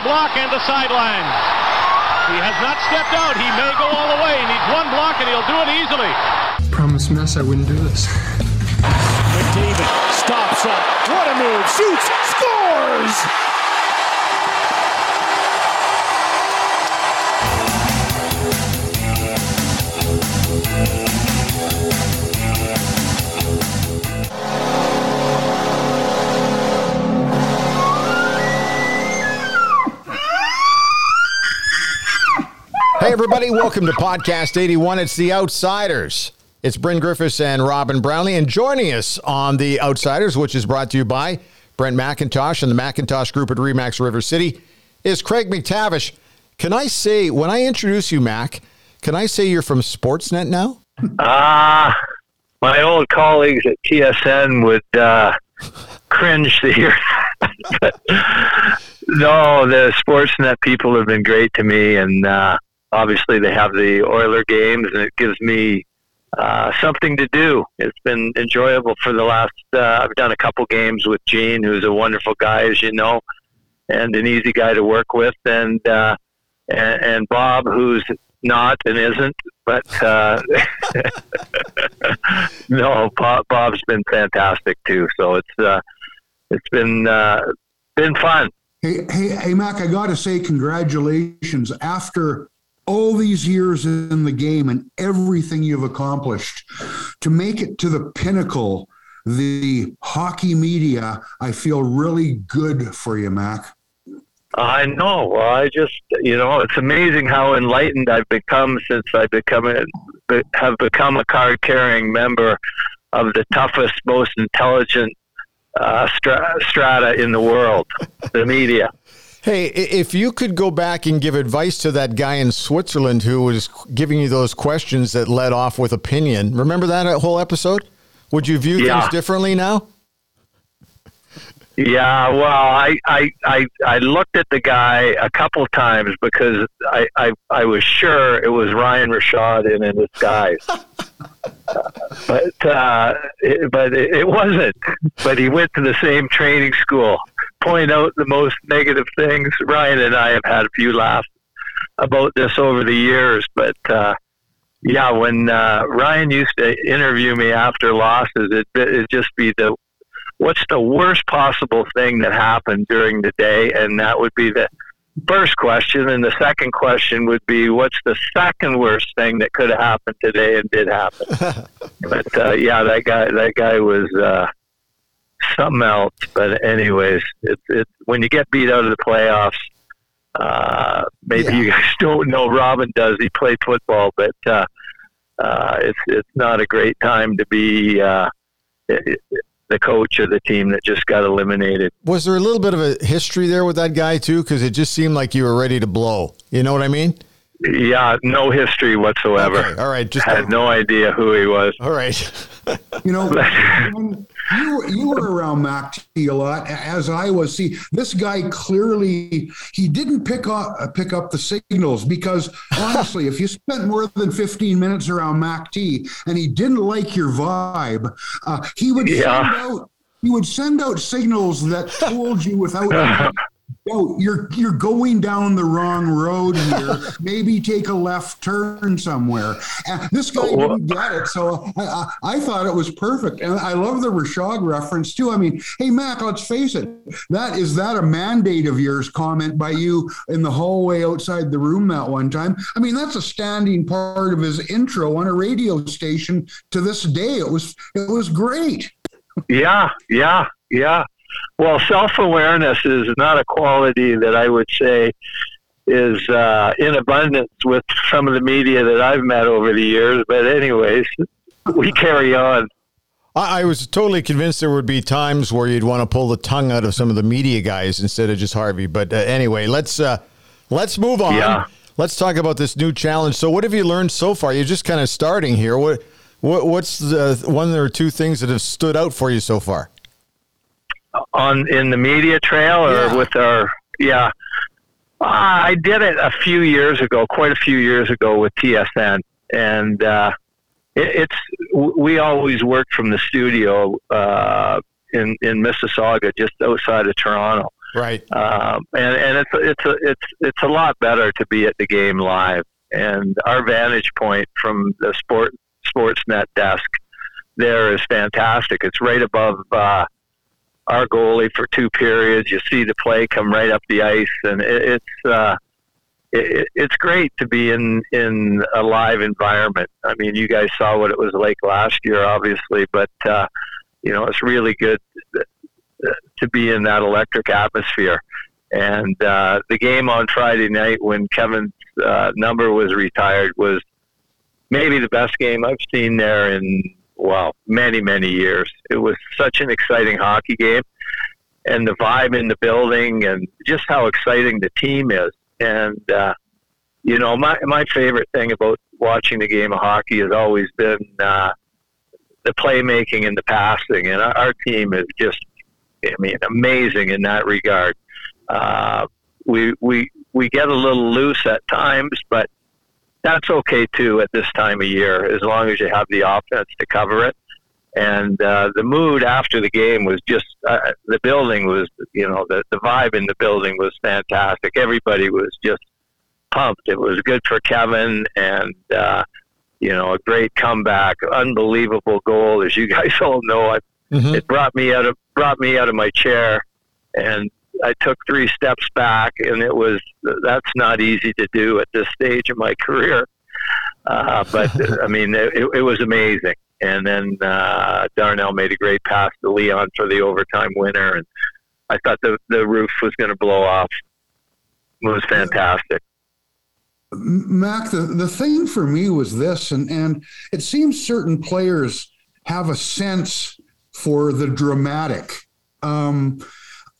Gizmo block and the sideline. He has not stepped out. He may go all the way. He needs one block and he'll do it easily. Promise Mess I wouldn't do this. McDavid stops up. What a move. Shoots. Scores. Hey, everybody, welcome to Podcast 81. It's The Outsiders. It's Bryn Griffiths and Robin Brownlee, and joining us on The Outsiders, which is brought to you by Brent Macintosh and the Macintosh Group at Remax River City, is Craig MacTavish. Can I say, when I introduce you, Mac, can I say you're from Sportsnet now? Ah, my old colleagues at TSN would uh, cringe to hear that. no, the Sportsnet people have been great to me, and uh, obviously they have the Oiler games, and it gives me uh, something to do. It's been enjoyable for the last. Uh, I've done a couple games with Gene, who's a wonderful guy, as you know, and an easy guy to work with, and uh, and, and Bob, who's not and isn't, but uh, no, Bob, Bob's been fantastic too. So it's uh, it's been uh, been fun. Hey, hey, hey, Mac! I got to say, congratulations after all these years in the game and everything you've accomplished to make it to the pinnacle. The hockey media, I feel really good for you, Mac. I know. I just, you know, it's amazing how enlightened I've become since I become a, have become a card carrying member of the toughest, most intelligent uh, stra- strata in the world, the media. Hey, if you could go back and give advice to that guy in Switzerland who was giving you those questions that led off with opinion, remember that whole episode? Would you view Yeah. things differently now? Yeah, well, I, I, I, I looked at the guy a couple times because I, I, I was sure it was Ryan Rishaug in, in disguise. but uh, it, but it, it wasn't. But he went to the same training school. Point out the most negative things. Ryan and I have had a few laughs about this over the years, but uh, yeah, when uh, Ryan used to interview me after losses, it it'd just be the what's the worst possible thing that happened during the day, and that would be the first question, and the second question would be what's the second worst thing that could have happened today and did happen. but uh, yeah, that guy that guy was uh, something else. But anyways, it's it's when you get beat out of the playoffs. Uh, maybe Yeah. you guys don't know. Robin does. He played football, but uh, uh, it's it's not a great time to be uh, it- it- the coach of the team that just got eliminated. Was there a little bit of a history there with that guy too? Because it just seemed like you were ready to blow. You know what I mean? Yeah, no history whatsoever. Okay, all right, just had no idea who he was. all right. You know, when you were, you were around Mac T a lot, as I was. See, this guy clearly he didn't pick up uh, pick up the signals because honestly, if you spent more than fifteen minutes around Mac T and he didn't like your vibe, uh, he would Yeah. send out he would send out signals that told you without. doubt you're you're going down the wrong road here. Maybe take a left turn somewhere. Uh, this guy didn't get it, so I, I, I thought it was perfect. And I love the Rishaug reference too. I mean, hey Mac, let's face it. That is that a mandate of yours? Comment by you in the hallway outside the room that one time. I mean, that's a standing part of his intro on a radio station to this day. It was it was great. Yeah, yeah, yeah. Well, self awareness is not a quality that I would say is uh, in abundance with some of the media that I've met over the years. But, anyways, we carry on. I, I was totally convinced there would be times where you'd want to pull the tongue out of some of the media guys instead of just Harvey. But uh, anyway, let's uh, let's move on. Yeah. Let's talk about this new challenge. So, what have you learned so far? You're just kind of starting here. What, what what's the one or two things that have stood out for you so far? On in the media trail or Yeah. with our yeah Uh, I did it a few years ago, quite a few years ago with TSN, and uh, it, it's we always worked from the studio uh, in in Mississauga, just outside of Toronto. Right. Um, and and it's it's a, it's it's a lot better to be at the game live. And our vantage point from the sport Sportsnet desk there is fantastic. It's right above uh, our goalie for two periods. You see the play come right up the ice, and it, it's uh, it, it's great to be in in a live environment. I mean, you guys saw what it was like last year, obviously, but uh, you know it's really good to be in that electric atmosphere. And uh, the game on Friday night when Kevin's uh, number was retired was maybe the best game I've seen there in well many many years. It was such an exciting hockey game, and the vibe in the building, and just how exciting the team is. And uh, you know, my my favorite thing about watching the game of hockey has always been uh, the playmaking and the passing, and our, our team is just I mean, amazing in that regard. Uh, we we we get a little loose at times, but that's okay too at this time of year, as long as you have the offense to cover it. And uh, the mood after the game was just uh, the building was, you know, the the vibe in the building was fantastic. Everybody was just pumped. It was good for Kevin, and uh, you know, a great comeback, unbelievable goal, as you guys all know. I, mm-hmm. It brought me out of brought me out of my chair, and I took three steps back, and it was that's not easy to do at this stage of my career. Uh, but I mean, it, it, was amazing. And then uh, Darnell made a great pass to Leon for the overtime winner, and I thought the the roof was going to blow off. It was fantastic. Mac, the, the thing for me was this, and, and it seems certain players have a sense for the dramatic. Um,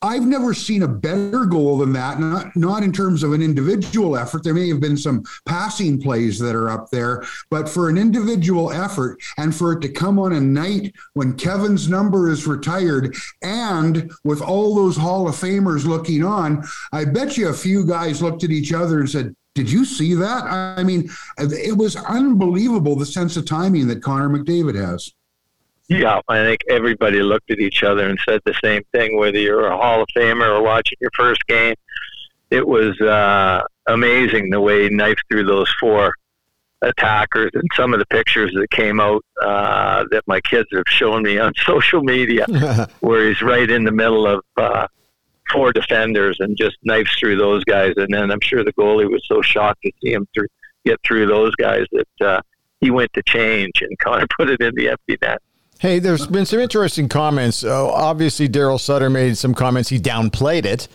I've never seen a better goal than that. Not not in terms of an individual effort. There may have been some passing plays that are up there, but for an individual effort and for it to come on a night when Kevin's number is retired and with all those Hall of Famers looking on, I bet you a few guys looked at each other and said, did you see that? I mean, it was unbelievable the sense of timing that Connor McDavid has. Yeah, I think everybody looked at each other and said the same thing. Whether you're a Hall of Famer or watching your first game, it was uh, amazing the way he knifed through those four attackers and some of the pictures that came out uh, that my kids have shown me on social media, where he's right in the middle of uh, four defenders and just knifes through those guys. And then I'm sure the goalie was so shocked to see him through, get through those guys that uh, he went to change and Connor put it in the empty net. Hey, there's been some interesting comments. Uh, obviously, Daryl Sutter made some comments. He downplayed it,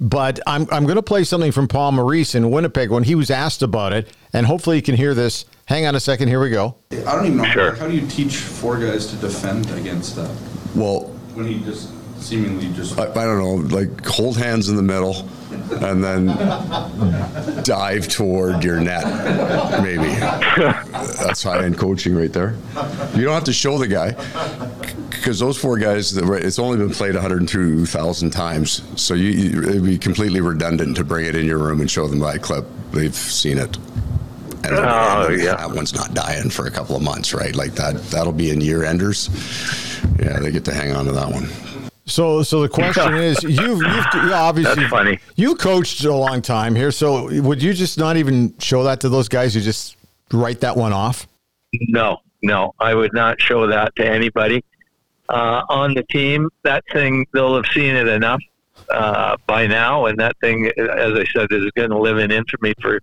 but I'm, I'm going to play something from Paul Maurice in Winnipeg when he was asked about it, and hopefully you can hear this. Hang on a second. Here we go. I don't even know. Sure. How do you teach four guys to defend against that? Well, when he just seemingly just. I, I don't know, like hold hands in the middle and then dive toward your net, maybe. That's high end coaching right there. You don't have to show the guy because those four guys, it's only been played 102,000 times. So you, it'd be completely redundant to bring it in your room and show them that clip. They've seen it. And, oh, and yeah. that one's not dying for a couple of months, right? Like that, that'll be in year enders. Yeah, they get to hang on to that one. So, so the question is, you've, you've yeah, obviously That's funny. You coached a long time here, so would you just not even show that to those guys? You just write that one off? No, no, I would not show that to anybody uh, on the team. That thing, they'll have seen it enough uh, by now, and that thing, as I said, is going to live in infamy for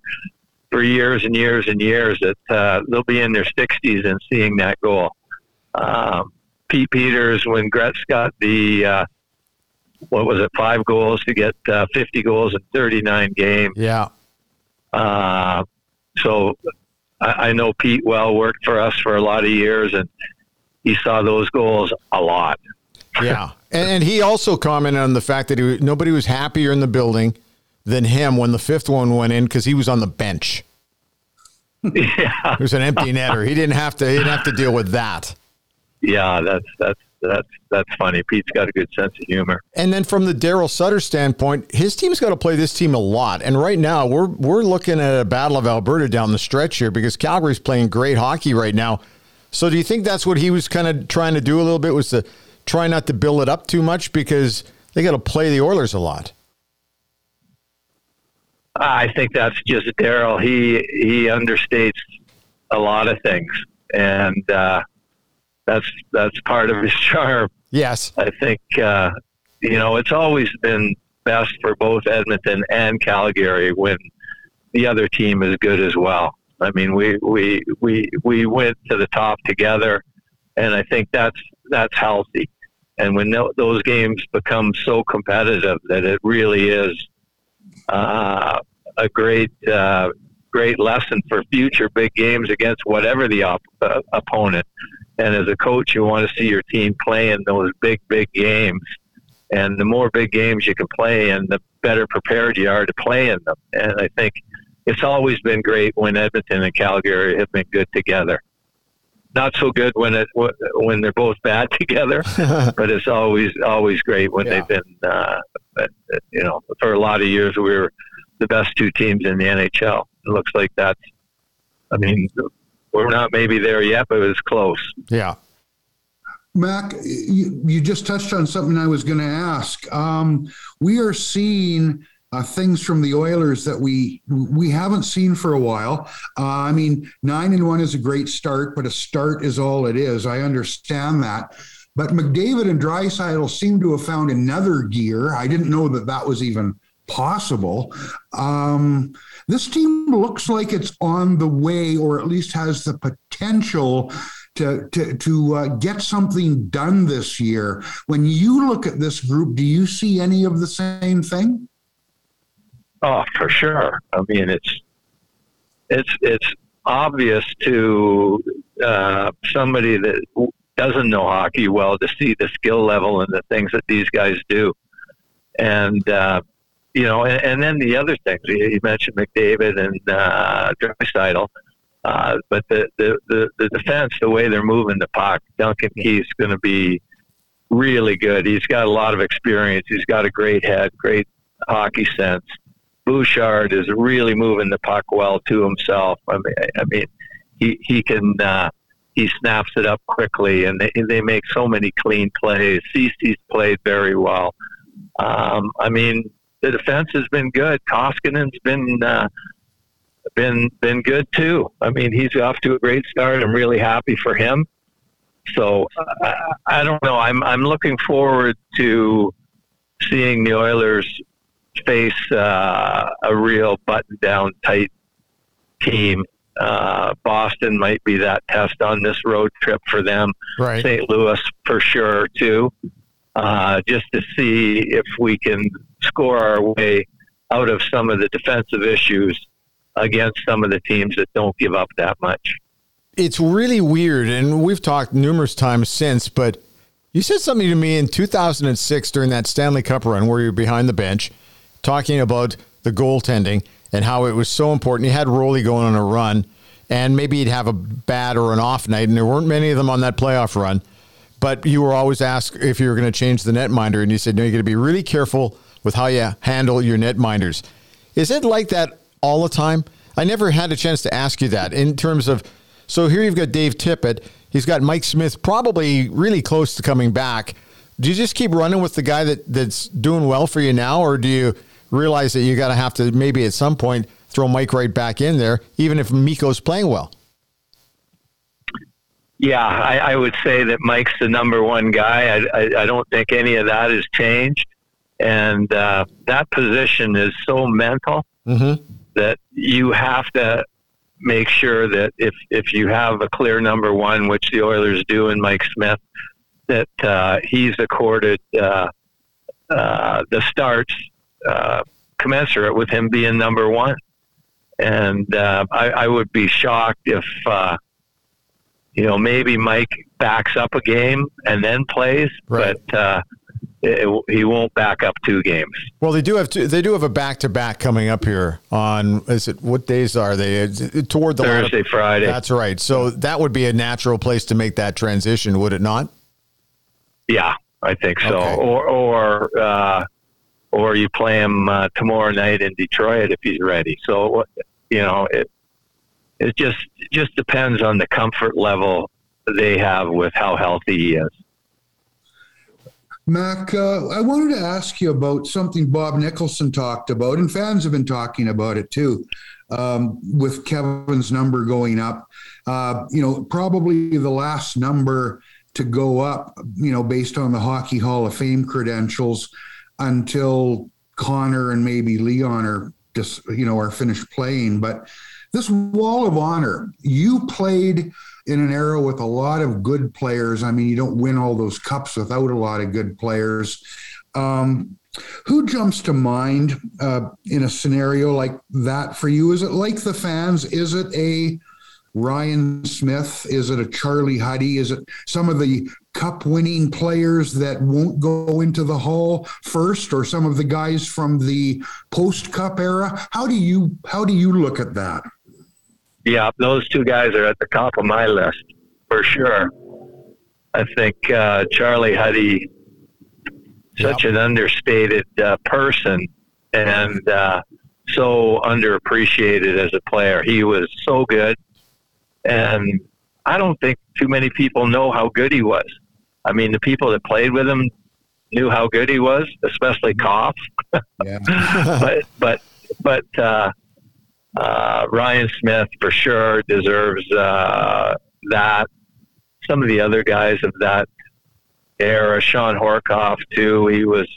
for years and years and years. That uh, they'll be in their 60s and seeing that goal. Um, Pete Peters when Gretz got the uh, what was it five goals to get uh, 50 goals in 39 games. Yeah. Uh, so I, I know Pete well worked for us for a lot of years and he saw those goals a lot. yeah. And, and he also commented on the fact that he, nobody was happier in the building than him when the fifth one went in because he was on the bench. Yeah. It was an empty netter. He didn't have to. He didn't have to deal with that yeah, that's that's that's that's funny. Pete's got a good sense of humor. And then from the Daryl Sutter standpoint, his team's got to play this team a lot. And right now, we're we're looking at a battle of Alberta down the stretch here because Calgary's playing great hockey right now. So do you think that's what he was kind of trying to do a little bit was to try not to build it up too much because they got to play the Oilers a lot? I think that's just Daryl. He he understates a lot of things, and uh, that's that's part of his charm. Yes, I think uh, you know it's always been best for both Edmonton and Calgary when the other team is good as well. I mean, we we we we went to the top together, and I think that's that's healthy. And when those games become so competitive that it really is uh, a great uh, great lesson for future big games against whatever the op- uh, opponent. And as a coach, you want to see your team playing those big big games. And the more big games you can play, and the better prepared you are to play in them. And I think it's always been great when Edmonton and Calgary have been good together not so good when it when they're both bad together, but it's always always great when yeah. they've been. Uh, you know, for a lot of years we were the best two teams in the NHL. It looks like that's. I mean, we're not maybe there yet, but it's close. Yeah. Mac, you, you just touched on something I was going to ask. Um, we are seeing uh, things from the Oilers that we we haven't seen for a while. Uh, I mean, nine and one is a great start, but a start is all it is. I understand that. But McDavid and Draisaitl seem to have found another gear. I didn't know that that was even possible. Um, this team looks like it's on the way, or at least has the potential to to to uh, get something done this year. When you look at this group, do you see any of the same thing? Oh, for sure. I mean, it's it's it's obvious to uh, somebody that doesn't know hockey well to see the skill level and the things that these guys do, and uh, you know, and, and, then the other things you mentioned McDavid and uh, Draisaitl. Uh, but the, the, the, the defense, the way they're moving the puck, Duncan Keith's going to be really good. He's got a lot of experience. He's got a great head, great hockey sense. Bouchard is really moving the puck well to himself. I mean, I mean, he he can uh, he snaps it up quickly, and they they make so many clean plays. Ceci's played very well. Um, I mean, the defense has been good. Koskinen's been uh, been been good too. I mean, he's off to a great start. I'm really happy for him. So I, I don't know. I'm I'm looking forward to seeing the Oilers face uh, a real button down tight team. Uh, Boston might be that test on this road trip for them. Right. St. Louis for sure too. Uh, just to see if we can score our way out of some of the defensive issues against some of the teams that don't give up that much. It's really weird, and we've talked numerous times since, but you said something to me in 2006 during that Stanley Cup run where you're behind the bench talking about the goaltending and how it was so important. You had Rolly going on a run, and maybe he'd have a bad or an off night, and there weren't many of them on that playoff run. But you were always asked if you were going to change the netminder, and you said, no, you're going to be really careful with how you handle your netminders. Is it like that all the time? I never had a chance to ask you that in terms of. So here you've got Dave Tippett. He's got Mike Smith probably really close to coming back. Do you just keep running with the guy that, that's doing well for you now, or do you realize that you got to have to maybe at some point throw Mike right back in there, even if Mikko's playing well. Yeah, I, I would say that Mike's the number one guy. I, I, I don't think any of that has changed. And uh, that position is so mental mm-hmm. that you have to make sure that if, if you have a clear number one, which the Oilers do in Mike Smith, that uh, he's accorded uh, uh the starts uh, commensurate with him being number one. And uh, I, I, would be shocked if, uh, you know, maybe Mike backs up a game and then plays, right. but uh, it, he won't back up two games. Well, they do have two, they do have a back to back coming up here on is it what days are they toward the Thursday Friday? That's right. So that would be a natural place to make that transition, would it not? Yeah, I think so. Okay. Or or uh, or you play him uh, tomorrow night in Detroit if he's ready. So you know it. It just just depends on the comfort level they have with how healthy he is. Mac, uh, I wanted to ask you about something Bob Nicholson talked about, and fans have been talking about it too, um, with Kevin's number going up. Uh, you know, probably the last number to go up, you know, based on the Hockey Hall of Fame credentials until Connor and maybe Leon are just, you know, are finished playing. But this wall of honor, you played in an era with a lot of good players. I mean, you don't win all those cups without a lot of good players. Um, who jumps to mind uh, in a scenario like that for you? Is it like the fans? Is it a Ryan Smyth? Is it a Charlie Huddy? Is it some of the cup winning players that won't go into the hall first or some of the guys from the post cup era? How do you how do you look at that? Yeah, those two guys are at the top of my list for sure. I think uh, Charlie Huddy, such an understated uh, person and uh, so underappreciated as a player. He was so good, and I don't think too many people know how good he was. I mean, the people that played with him knew how good he was, especially Koff. Yeah. but but but uh, uh, Ryan Smyth for sure deserves uh, that. Some of the other guys of that era, Shawn Horcoff too. He was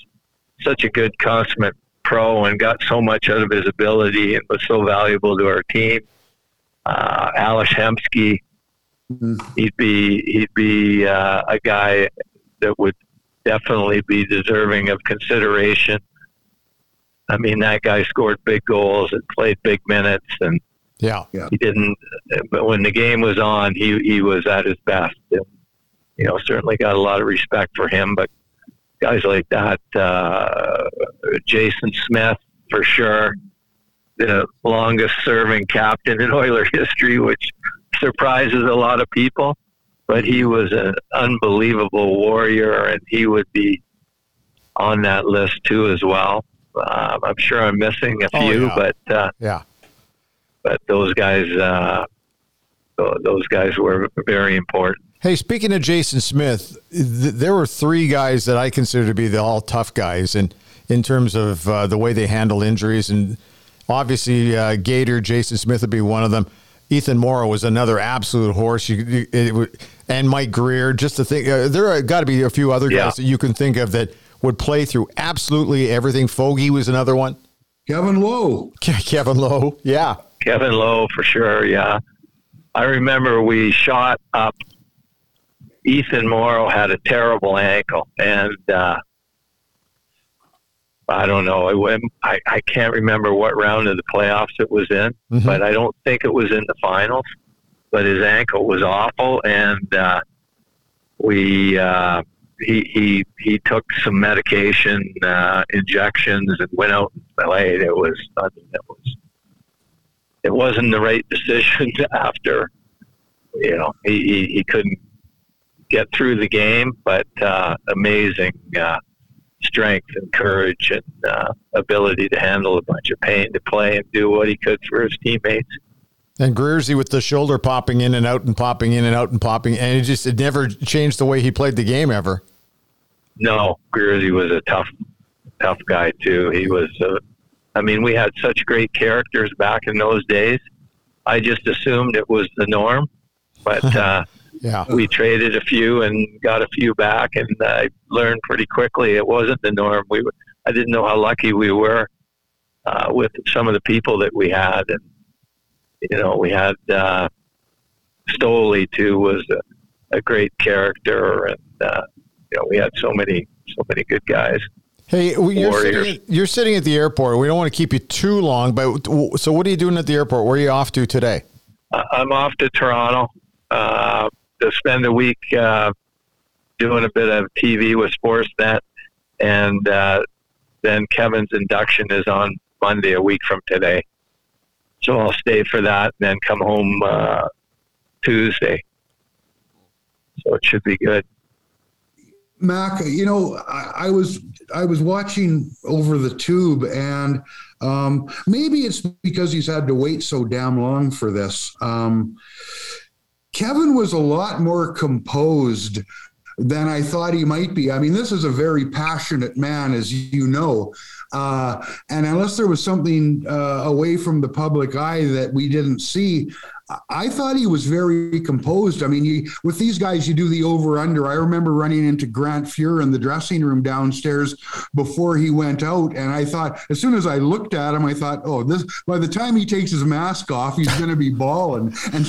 such a good consummate pro and got so much out of his ability and was so valuable to our team. Uh, Ales Hemsky, he'd be he'd be uh, a guy that would definitely be deserving of consideration. I mean, that guy scored big goals and played big minutes, and Yeah. he didn't. But when the game was on, he he was at his best. And, you know, certainly got a lot of respect for him. But guys like that, uh, Jason Smith for sure, the longest serving captain in Oiler history, which surprises a lot of people. But he was an unbelievable warrior, and he would be on that list too as well. Um, I'm sure I'm missing a Oh, few, yeah. but uh, Yeah. but those guys, uh, those guys were very important. Hey, speaking of Jason Smith, th- there were three guys that I consider to be the all tough guys, and in terms of uh, the way they handle injuries, and obviously uh, Gator, Jason Smith would be one of them. Ethan Moreau was another absolute horse. You, you, it, would- and Mike Grier, just to think, uh, there got to be a few other guys Yeah. that you can think of that would play through absolutely everything. Fogey was another one. Kevin Lowe. Ke- Kevin Lowe, yeah, Kevin Lowe for sure. Yeah, I remember we shot up. Ethan Moreau had a terrible ankle, and uh, I don't know. I, went, I I can't remember what round of the playoffs it was in, Mhm. but I don't think it was in the finals. But his ankle was awful, and uh, we uh, he he he took some medication uh, injections and went out and played. It was I mean, it was it wasn't the right decision after you know he, he, he couldn't get through the game but uh, amazing uh, strength and courage and uh, ability to handle a bunch of pain to play and do what he could for his teammates and Greersy with the shoulder popping in and out and popping in and out and popping, and it just it never changed the way he played the game ever. no Greersy was a tough tough guy too he was uh, I mean we had such great characters back in those days I just assumed it was the norm but uh, Yeah. we traded a few and got a few back, and I learned pretty quickly it wasn't the norm. We were, I didn't know how lucky we were uh, with some of the people that we had, and you know we had uh, Stoley too was a, a great character, and uh, you know we had so many so many good guys. Hey, well, you're sitting, you're sitting at the airport. We don't want to keep you too long, but so what are you doing at the airport? Where are you off to today? Uh, I'm off to Toronto uh, to spend a week uh, doing a bit of TV with Sportsnet, and uh, then Kevin's induction is on Monday, a week from today. So I'll stay for that, and then come home uh, Tuesday. So it should be good. Mac, you know, I, I, was I was watching over the tube, and um, maybe it's because he's had to wait so damn long for this. Um, Kevin was a lot more composed than I thought he might be. I mean, this is a very passionate man, as you know. Uh, and unless there was something uh, away from the public eye that we didn't see, I thought he was very composed. I mean, you, with these guys, you do the over under. I remember running into Grant Fuhr in the dressing room downstairs before he went out, and I thought, as soon as I looked at him, I thought, oh, this. By the time he takes his mask off, he's going to be balling, and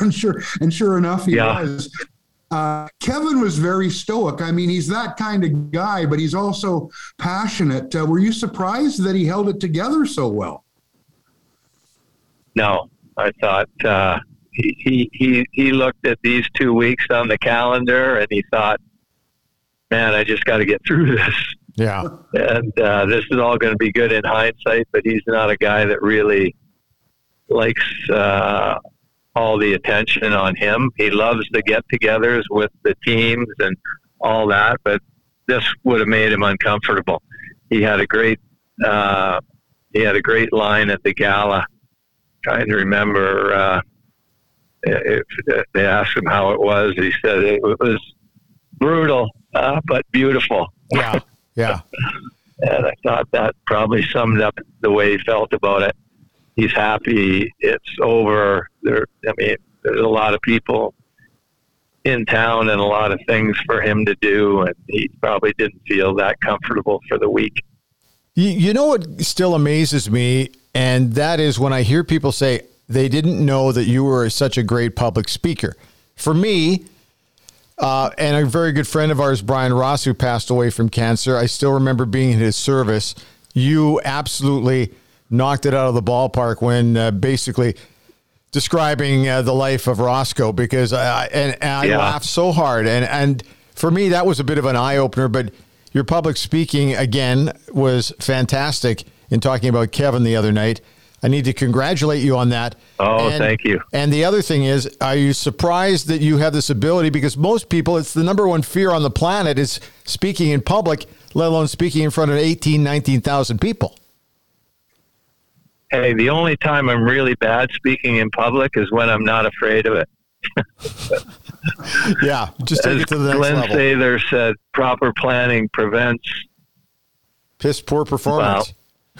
and sure and sure enough, he yeah. was. Uh, Kevin was very stoic. I mean, he's that kind of guy, but he's also passionate. Uh, were you surprised that he held it together so well? No, I thought uh, he, he he looked at these two weeks on the calendar and he thought, "Man, I just got to get through this." Yeah, and uh, this is all going to be good in hindsight. But he's not a guy that really likes uh, all the attention on him. He loves the get-togethers with the teams and all that, but this would have made him uncomfortable. He had a great uh, he had a great line at the gala. Trying to remember, uh, if they asked him how it was, he said it was brutal uh, but beautiful. Yeah, yeah. and I thought that probably summed up the way he felt about it he's happy it's over. There, I mean, there's a lot of people in town and a lot of things for him to do, and he probably didn't feel that comfortable for the week. You, you know what still amazes me, and that is when I hear people say they didn't know that you were such a great public speaker. For me, uh, and a very good friend of ours, Brian Ross, who passed away from cancer, I still remember being in his service. You absolutely knocked it out of the ballpark when uh, basically describing uh, the life of Roscoe because I, and, and I yeah. laughed so hard and and for me that was a bit of an eye opener. But your public speaking again was fantastic in talking about Kevin the other night. I need to congratulate you on that. Oh, and, thank you. And the other thing is, are you surprised that you have this ability? Because most people, it's the number one fear on the planet is speaking in public, let alone speaking in front of 18, 19,000 people hey, the only time I'm really bad speaking in public is when I'm not afraid of it. yeah, just take As it to the next Glenn level. Sather said, proper planning prevents piss poor performance.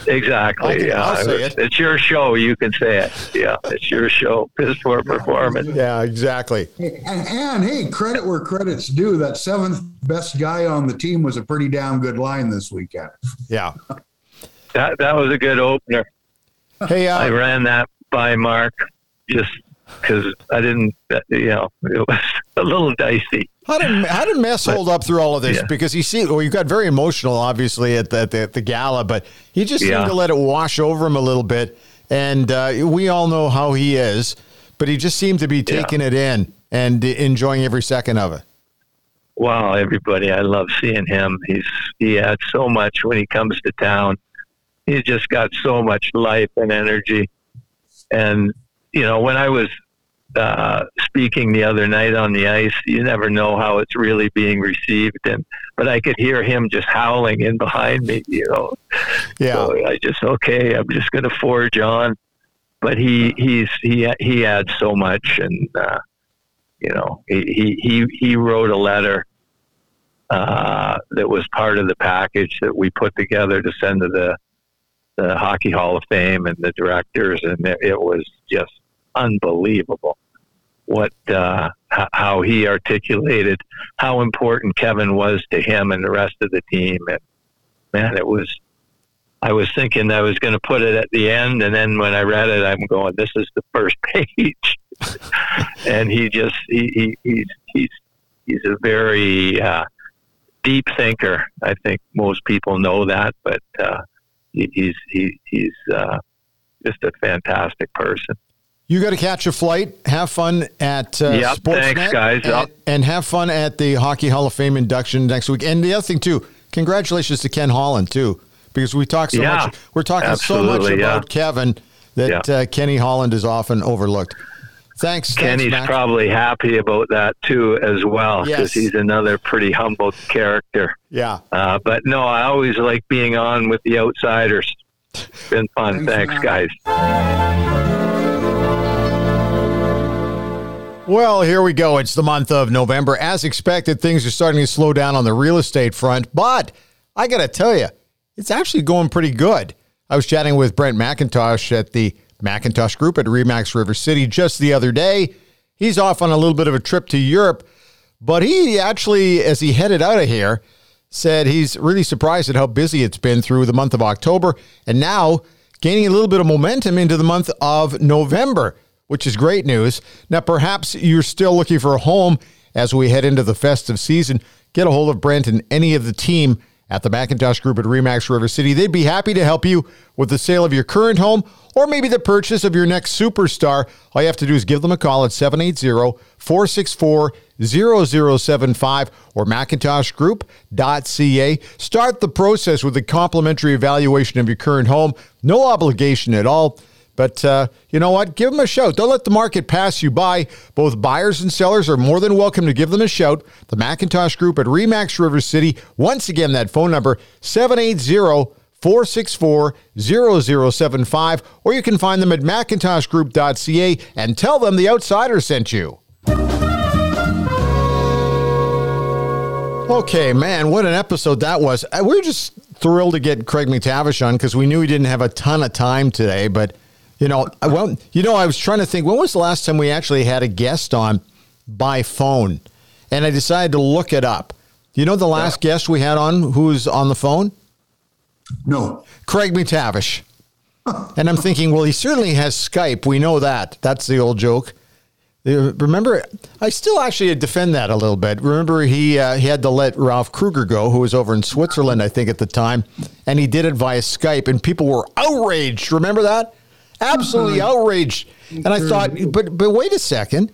Well, exactly. I'll, yeah, I'll say it. It's your show. You can say it. Yeah, it's your show. Piss poor performance. Yeah, exactly. And, and hey, credit where credit's due. That seventh best guy on the team was a pretty damn good line this weekend. Yeah. That that was a good opener. Hey, uh, I ran that by Mark just because I didn't, you know, it was a little dicey. How did how did Mess but, hold up through all of this? Yeah. Because you see, well, you got very emotional, obviously, at the, the, the gala, but he just yeah. seemed to let it wash over him a little bit. And uh, we all know how he is, but he just seemed to be taking yeah. it in and enjoying every second of it. Wow, everybody! I love seeing him. He's he adds so much when he comes to town he's just got so much life and energy. And you know, when I was uh, speaking the other night on the ice, you never know how it's really being received. And but I could hear him just howling in behind me. You know, yeah. So I just okay. I'm just going to forge on. But he he's he he adds so much, and uh, you know, he he he wrote a letter uh, that was part of the package that we put together to send to the the Hockey Hall of Fame and the directors, and it, was just unbelievable what uh, how he articulated how important Kevin was to him and the rest of the team. And man, it was. I was thinking I was going to put it at the end, and then when I read it, I'm going, "This is the first page." and he just he, he he's he's he's a very uh, deep thinker. I think most people know that, but uh, he's he, he's uh, just a fantastic person. You got to catch a flight. Have fun at uh, yep, Sportsnet. Thanks, guys. And, and, have fun at the Hockey Hall of Fame induction next week. And the other thing too, congratulations to Ken Holland too, because we talk so yeah, much. We're talking so much about yeah. Kevin that yeah. uh, Kenny Holland is often overlooked. Thanks. Kenny's thanks, probably happy about that too, as well, because Yes. he's another pretty humble character. Yeah. Uh, but no, I always like being on with the outsiders. It's been fun. Thanks, Thanks, guys. Well, here we go. It's the month of November. As expected, things are starting to slow down on the real estate front, but I got to tell you, it's actually going pretty good. I was chatting with Brent Macintosh at the Macintosh Group at Remax River City just the other day. He's off on a little bit of a trip to Europe, but he actually, as he headed out of here, said he's really surprised at how busy it's been through the month of October and now gaining a little bit of momentum into the month of November, which is great news. Now, perhaps you're still looking for a home as we head into the festive season. Get a hold of Brent and any of the team at the Macintosh Group at Remax River City. They'd be happy to help you with the sale of your current home or maybe the purchase of your next superstar. All you have to do is give them a call at 780 464 0075 or macintoshgroup.ca. Start the process with a complimentary evaluation of your current home. No obligation at all. But uh, you know what? Give them a shout. Don't let the market pass you by. Both buyers and sellers are more than welcome to give them a shout. The Macintosh Group at Remax River City. Once again, that phone number 780 464 0075. Or you can find them at macintoshgroup.ca and tell them the outsider sent you. Okay, man, what an episode that was. Uh, We were just thrilled to get Craig MacTavish on because we knew he didn't have a ton of time today. But, you know, well, you know, I was trying to think when was the last time we actually had a guest on by phone? And I decided to look it up. You know, the last guest we had on who was on the phone? No. Craig MacTavish. And I'm thinking, well, he certainly has Skype. We know that. That's the old joke. Uh, Remember, I still actually defend that a little bit. Remember, he uh, he had to let Ralph Krueger go, who was over in Switzerland, I think, at the time, and he did it via Skype, and people were outraged. Remember that? Absolutely outraged. And I thought, but but wait a second,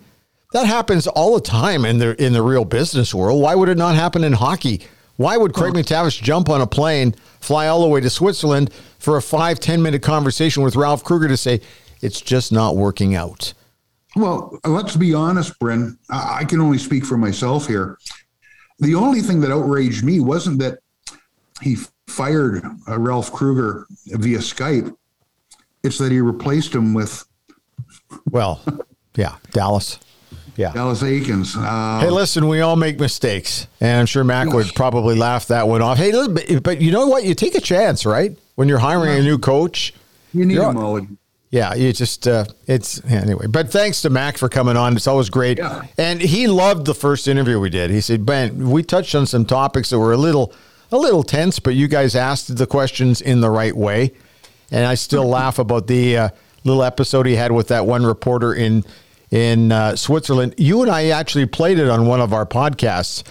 that happens all the time in the in the real business world. Why would it not happen in hockey? Why would Craig MacTavish jump on a plane, fly all the way to Switzerland for a five ten minute conversation with Ralph Krueger to say it's just not working out? Well, let's be honest, Bryn. I I can only speak for myself here. The only thing that outraged me wasn't that he fired uh, Ralph Krueger via Skype. It's that he replaced him with Well, yeah, Dallas. Yeah. Dallas Eakins. Uh, Hey, listen, we all make mistakes, and I'm sure Mac would probably laugh that one off. Hey, listen, but, you know what? You take a chance, right? When you're hiring a new coach, you need a mulligan. Yeah, you just uh, it's anyway. But thanks to Mac for coming on. It's always great. Yeah. And he loved the first interview we did. He said, "Ben, we touched on some topics that were a little a little tense, but you guys asked the questions in the right way." And I still laugh about the uh, little episode he had with that one reporter in in uh, Switzerland. You and I actually played it on one of our podcasts.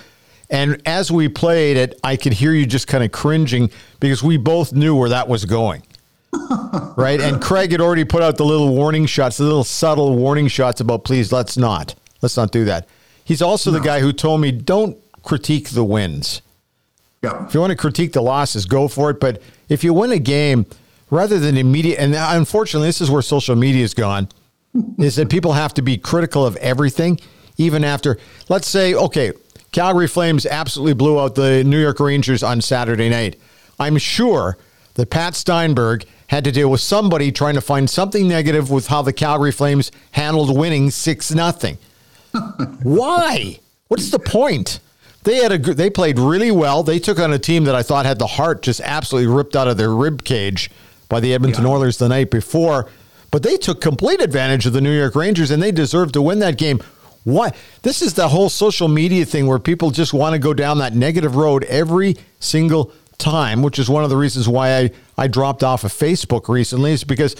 And as we played it, I could hear you just kind of cringing because we both knew where that was going right? And Craig had already put out the little warning shots, the little subtle warning shots about please let's not, let's not do that. He's also the guy who told me don't critique the wins. Yeah. If you want to critique the losses, go for it. But if you win a game, rather than immediate, and unfortunately, this is where social media has gone, is that people have to be critical of everything, even after, let's say, okay, Calgary Flames absolutely blew out the New York Rangers on Saturday night. I'm sure that Pat Steinberg had to deal with somebody trying to find something negative with how the Calgary Flames handled winning 6 nothing. Why? What's the point? They had a they played really well. They took on a team that I thought had the heart just absolutely ripped out of their rib cage by the Edmonton Oilers the night before, but they took complete advantage of the New York Rangers and they deserved to win that game. Why? This is the whole social media thing where people just want to go down that negative road every single time, which is one of the reasons why I, I dropped off of Facebook recently, is because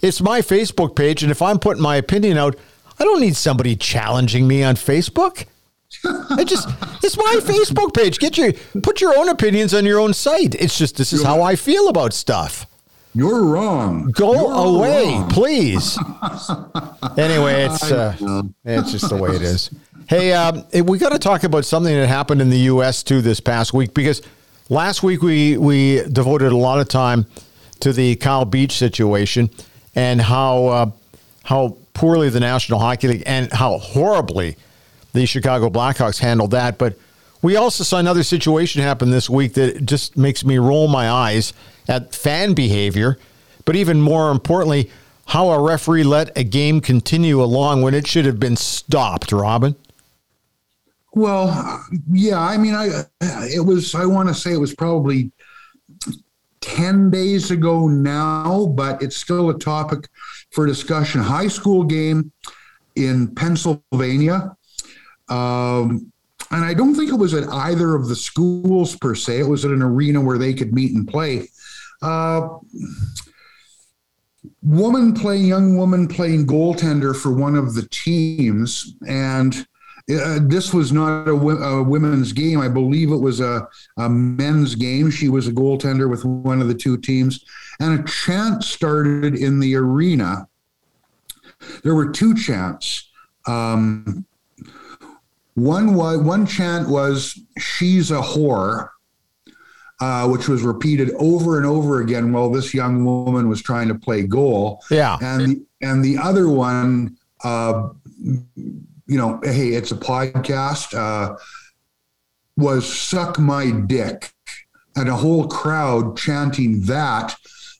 it's my Facebook page, and if I'm putting my opinion out, I don't need somebody challenging me on Facebook. I just it's my Facebook page. Get your put your own opinions on your own site. It's just this is how I feel about stuff. You're wrong. Go You're away, wrong. please. anyway, it's uh, it's just the way it is. Hey, um, eh, we got to talk about something that happened in the U.S. too this past week because last week we we devoted a lot of time to the Kyle Beach situation and how uh, how poorly the National Hockey League and how horribly the Chicago Blackhawks handled that. But we also saw another situation happen this week that just makes me roll my eyes at fan behavior. But even more importantly, how a referee let a game continue along when it should have been stopped, Robin. Well, yeah, I mean, I it was. I want to say it was probably ten days ago now, but it's still a topic for discussion. High school game in Pennsylvania, um, and I don't think it was at either of the schools per se. It was at an arena where they could meet and play. Uh, woman playing, young woman playing goaltender for one of the teams, and uh, this was not a, a, women's game. I believe it was a, a, men's game. She was a goaltender with one of the two teams, and a chant started in the arena. There were two chants. Um, one one chant was "She's a whore," uh, which was repeated over and over again while this young woman was trying to play goal. Yeah, and and the other one, uh, you know, hey, it's a podcast. Uh, was "Suck my dick," and a whole crowd chanting that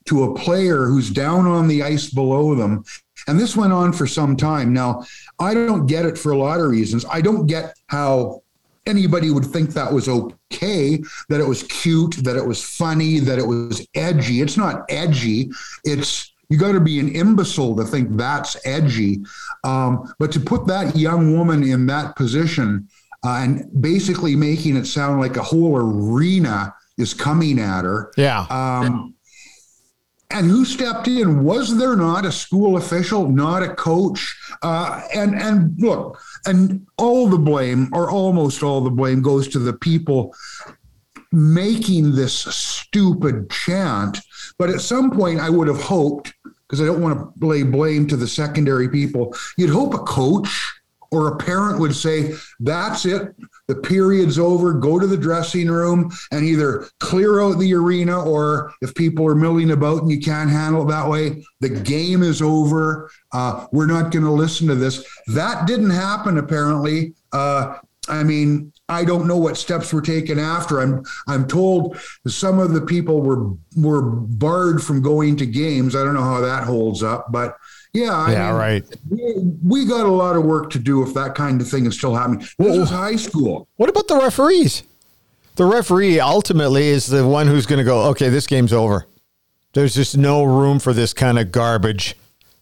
to a player who's down on the ice below them. And this went on for some time. Now, I don't get it for a lot of reasons. I don't get how anybody would think that was okay, that it was cute, that it was funny, that it was edgy. It's not edgy. It's you got to be an imbecile to think that's edgy. Um, but to put that young woman in that position uh, and basically making it sound like a whole arena is coming at her. Yeah. Um, and who stepped in? Was there not a school official, not a coach? Uh, and and look, and all the blame, or almost all the blame, goes to the people making this stupid chant. But at some point, I would have hoped, because I don't want to lay blame to the secondary people, you'd hope a coach or a parent would say, That's it. The period's over. Go to the dressing room and either clear out the arena, or if people are milling about and you can't handle it that way, the game is over. Uh, we're not going to listen to this. That didn't happen, apparently. Uh, I mean, I don't know what steps were taken after. I'm I'm told some of the people were were barred from going to games. I don't know how that holds up, but yeah, I yeah, mean, right. We, got a lot of work to do if that kind of thing is still happening. This well, is high school. What about the referees? The referee ultimately is the one who's going to go, okay, this game's over. There's just no room for this kind of garbage.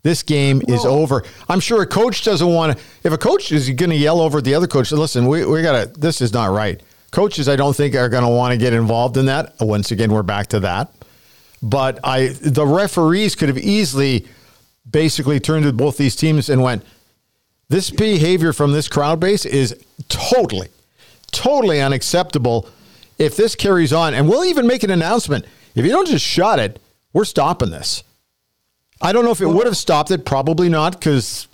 This game is over. I'm sure a coach doesn't want to. If a coach is going to yell over at the other coach, listen, we, we got to, this is not right. Coaches, I don't think are going to want to get involved in that. Once again, we're back to that. But I, the referees could have easily basically turned to both these teams and went, this behavior from this crowd base is totally, totally unacceptable. If this carries on, and we'll even make an announcement if you don't just shut it, we're stopping this. I don't know if it would have stopped it. Probably not, because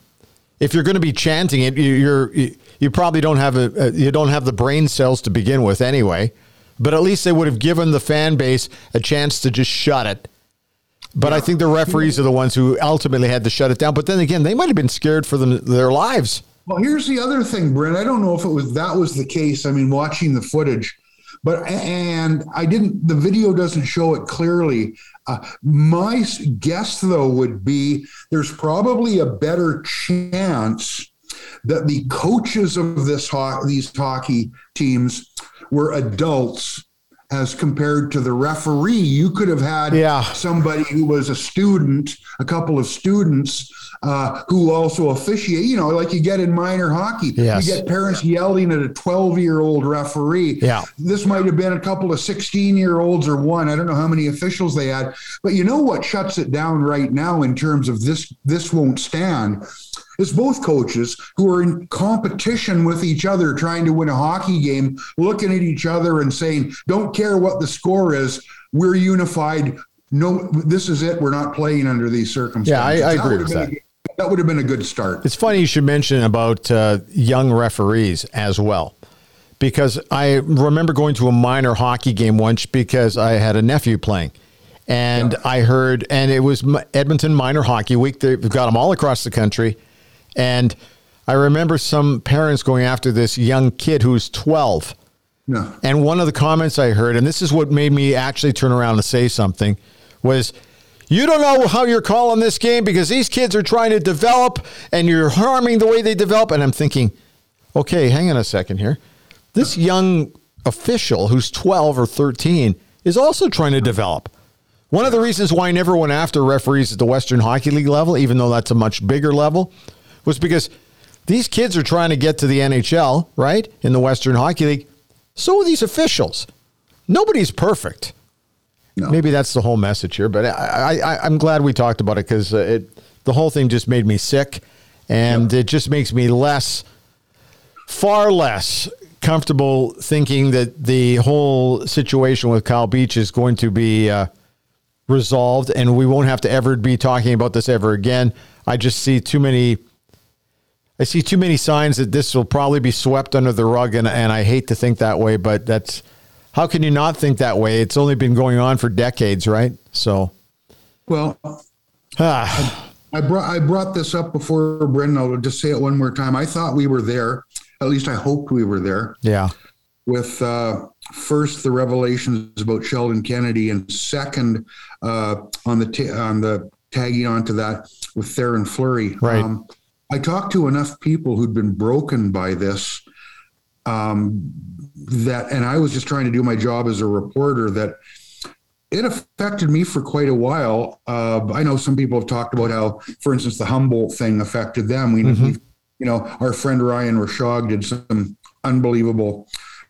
if you're going to be chanting it, you're you probably don't have a you don't have the brain cells to begin with anyway. But at least they would have given the fan base a chance to just shut it but yeah. I think the referees are the ones who ultimately had to shut it down. But then again, they might have been scared for them, their lives. Well, here's the other thing, Brent. I don't know if it was that was the case. I mean, watching the footage, but and I didn't. The video doesn't show it clearly. Uh, my guess, though, would be there's probably a better chance that the coaches of this ho- these hockey teams were adults as compared to the referee. You could have had yeah. somebody who was a student, a couple of students uh, who also officiate, you know, like you get in minor hockey. Yes. You get parents yelling at a 12 year old referee. Yeah. This might have been a couple of 16 year olds or one. I don't know how many officials they had. But you know what shuts it down right now in terms of this, this won't stand is both coaches who are in competition with each other, trying to win a hockey game, looking at each other and saying, don't care what the score is, we're unified. No, this is it. We're not playing under these circumstances. Yeah, I, I agree with that. A, that would have been a good start. It's funny you should mention about uh, young referees as well, because I remember going to a minor hockey game once because I had a nephew playing. And yeah. I heard, and it was Edmonton Minor Hockey Week. They've got them all across the country And I remember some parents going after this young kid who's 12. No. And one of the comments I heard, and this is what made me actually turn around and say something, was you don't know how you're calling this game because these kids are trying to develop and you're harming the way they develop. And I'm thinking, okay, hang on a second here. This young official who's 12 or 13 is also trying to develop. One of the reasons why I never went after referees at the Western Hockey League level, even though that's a much bigger level, was because these kids are trying to get to the NHL, right? In the Western Hockey League. So are these officials. Nobody's perfect. No. Maybe that's the whole message here, but I, I, I'm glad we talked about it because it the whole thing just made me sick, and it just makes me less, far less comfortable thinking that the whole situation with Kyle Beach is going to be uh, resolved, and we won't have to ever be talking about this ever again. I just see too many. I see too many signs that this will probably be swept under the rug, and, and I hate to think that way, but that's how can you not think that way? It's only been going on for decades, right? So, Well, ah, I brought I brought this up before, Brendan. I'll just say it one more time. I thought we were there. At least I hoped we were there. yeah, With uh, first the revelations about Sheldon Kennedy, and second uh, on the ta- on the tagging onto that with Theoren Fleury. Right. Um, I talked to enough people who'd been broken by this um, that, and I was just trying to do my job as a reporter that it affected me for quite a while. Uh, I know some people have talked about how, for instance, the Humboldt thing affected them. We, we you know, our friend Ryan Rishaug did some unbelievable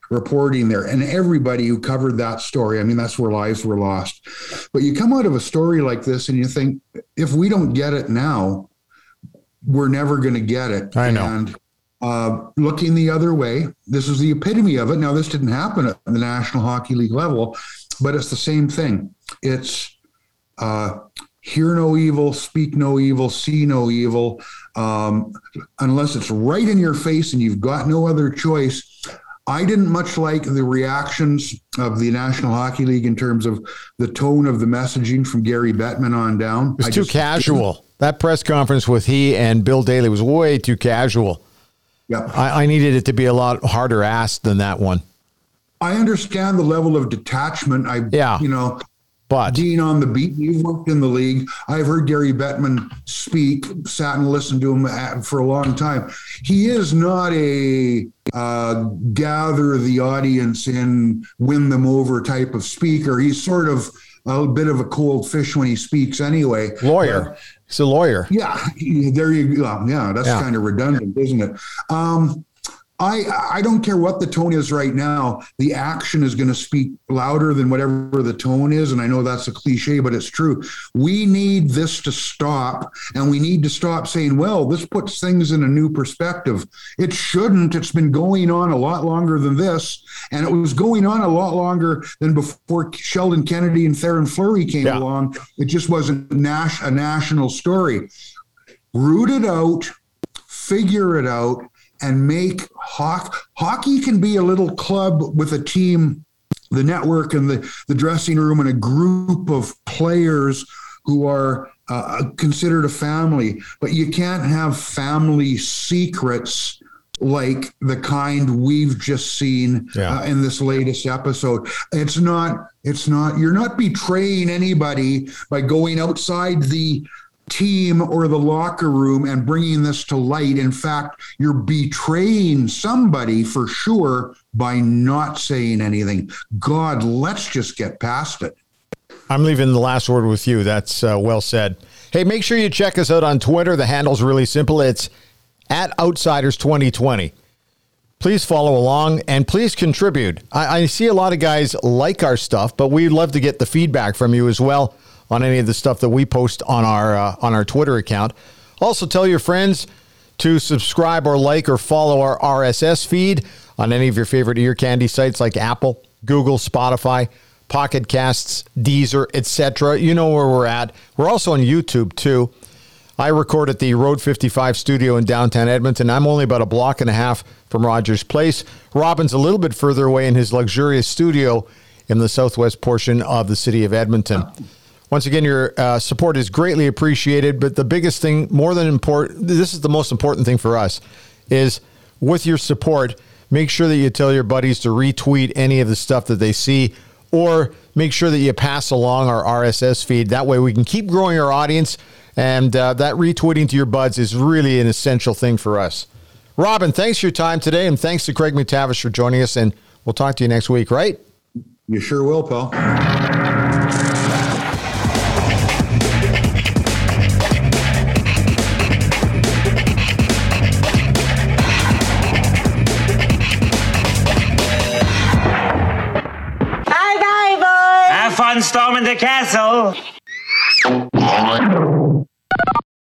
reporting there, and everybody who covered that story. I mean, that's where lives were lost. But you come out of a story like this, and you think, if we don't get it now, we're never going to get it. I know. And uh, looking the other way, this is the epitome of it. Now, this didn't happen at the National Hockey League level, but it's the same thing. It's uh, hear no evil, speak no evil, see no evil, um, unless it's right in your face and you've got no other choice. I didn't much like the reactions of the National Hockey League in terms of the tone of the messaging from Gary Bettman on down. it was I too casual. That press conference with he and Bill Daly was way too casual. Yeah. I, I needed it to be a lot harder asked than that one. I understand the level of detachment. I, Yeah. you know, But Dean on the beat. You've worked in the league. I've heard Gary Bettman speak, sat and listened to him at- for a long time. He is not a uh, gather the audience in, win them over type of speaker. He's sort of a bit of a cold fish when he speaks anyway. lawyer. He's a lawyer. Yeah, there you go. Yeah, that's Yeah. kind of redundant, isn't it? Um, I I don't care what the tone is right now. The action is going to speak louder than whatever the tone is, and I know that's a cliche, but it's true. We need this to stop, and we need to stop saying, "Well, this puts things in a new perspective." It shouldn't. It's been going on a lot longer than this, and it was going on a lot longer than before Sheldon Kennedy and Theoren Fleury came Yeah. along. It just wasn't nas- a national story root it out, figure it out, and make hockey. Hockey can be a little club with a team, the network, and the, the dressing room, and a group of players who are uh, considered a family. But you can't have family secrets like the kind we've just seen Yeah. uh, in this latest episode. It's not. It's not. You're not betraying anybody by going outside the team or the locker room and bringing this to light. In fact, you're betraying somebody for sure by not saying anything. God, let's just get past it. I'm leaving the last word with you. That's uh, well said. Hey, make sure you check us out on Twitter. The handle's really simple. It's at Outsiders 2020. Please follow along and please contribute. I, I see a lot of guys like our stuff, but we'd love to get the feedback from you as well on any of the stuff that we post on our uh, on our Twitter account. Also, tell your friends to subscribe or like or follow our RSS feed on any of your favorite ear candy sites like Apple, Google, Spotify, Pocket Casts, Deezer, etc. You know where we're at. We're also on YouTube too. I record at the Road 55 studio in downtown Edmonton. I'm only about a block and a half from Rogers Place. Robin's a little bit further away in his luxurious studio in the southwest portion of the city of Edmonton. Once again, your uh, support is greatly appreciated. But the biggest thing, more than important, this is the most important thing for us, is with your support, make sure that you tell your buddies to retweet any of the stuff that they see or make sure that you pass along our RSS feed. That way we can keep growing our audience. And uh, that retweeting to your buds is really an essential thing for us. Robin, thanks for your time today. And thanks to Craig MacTavish for joining us. And we'll talk to you next week, right? You sure will, pal. Castle.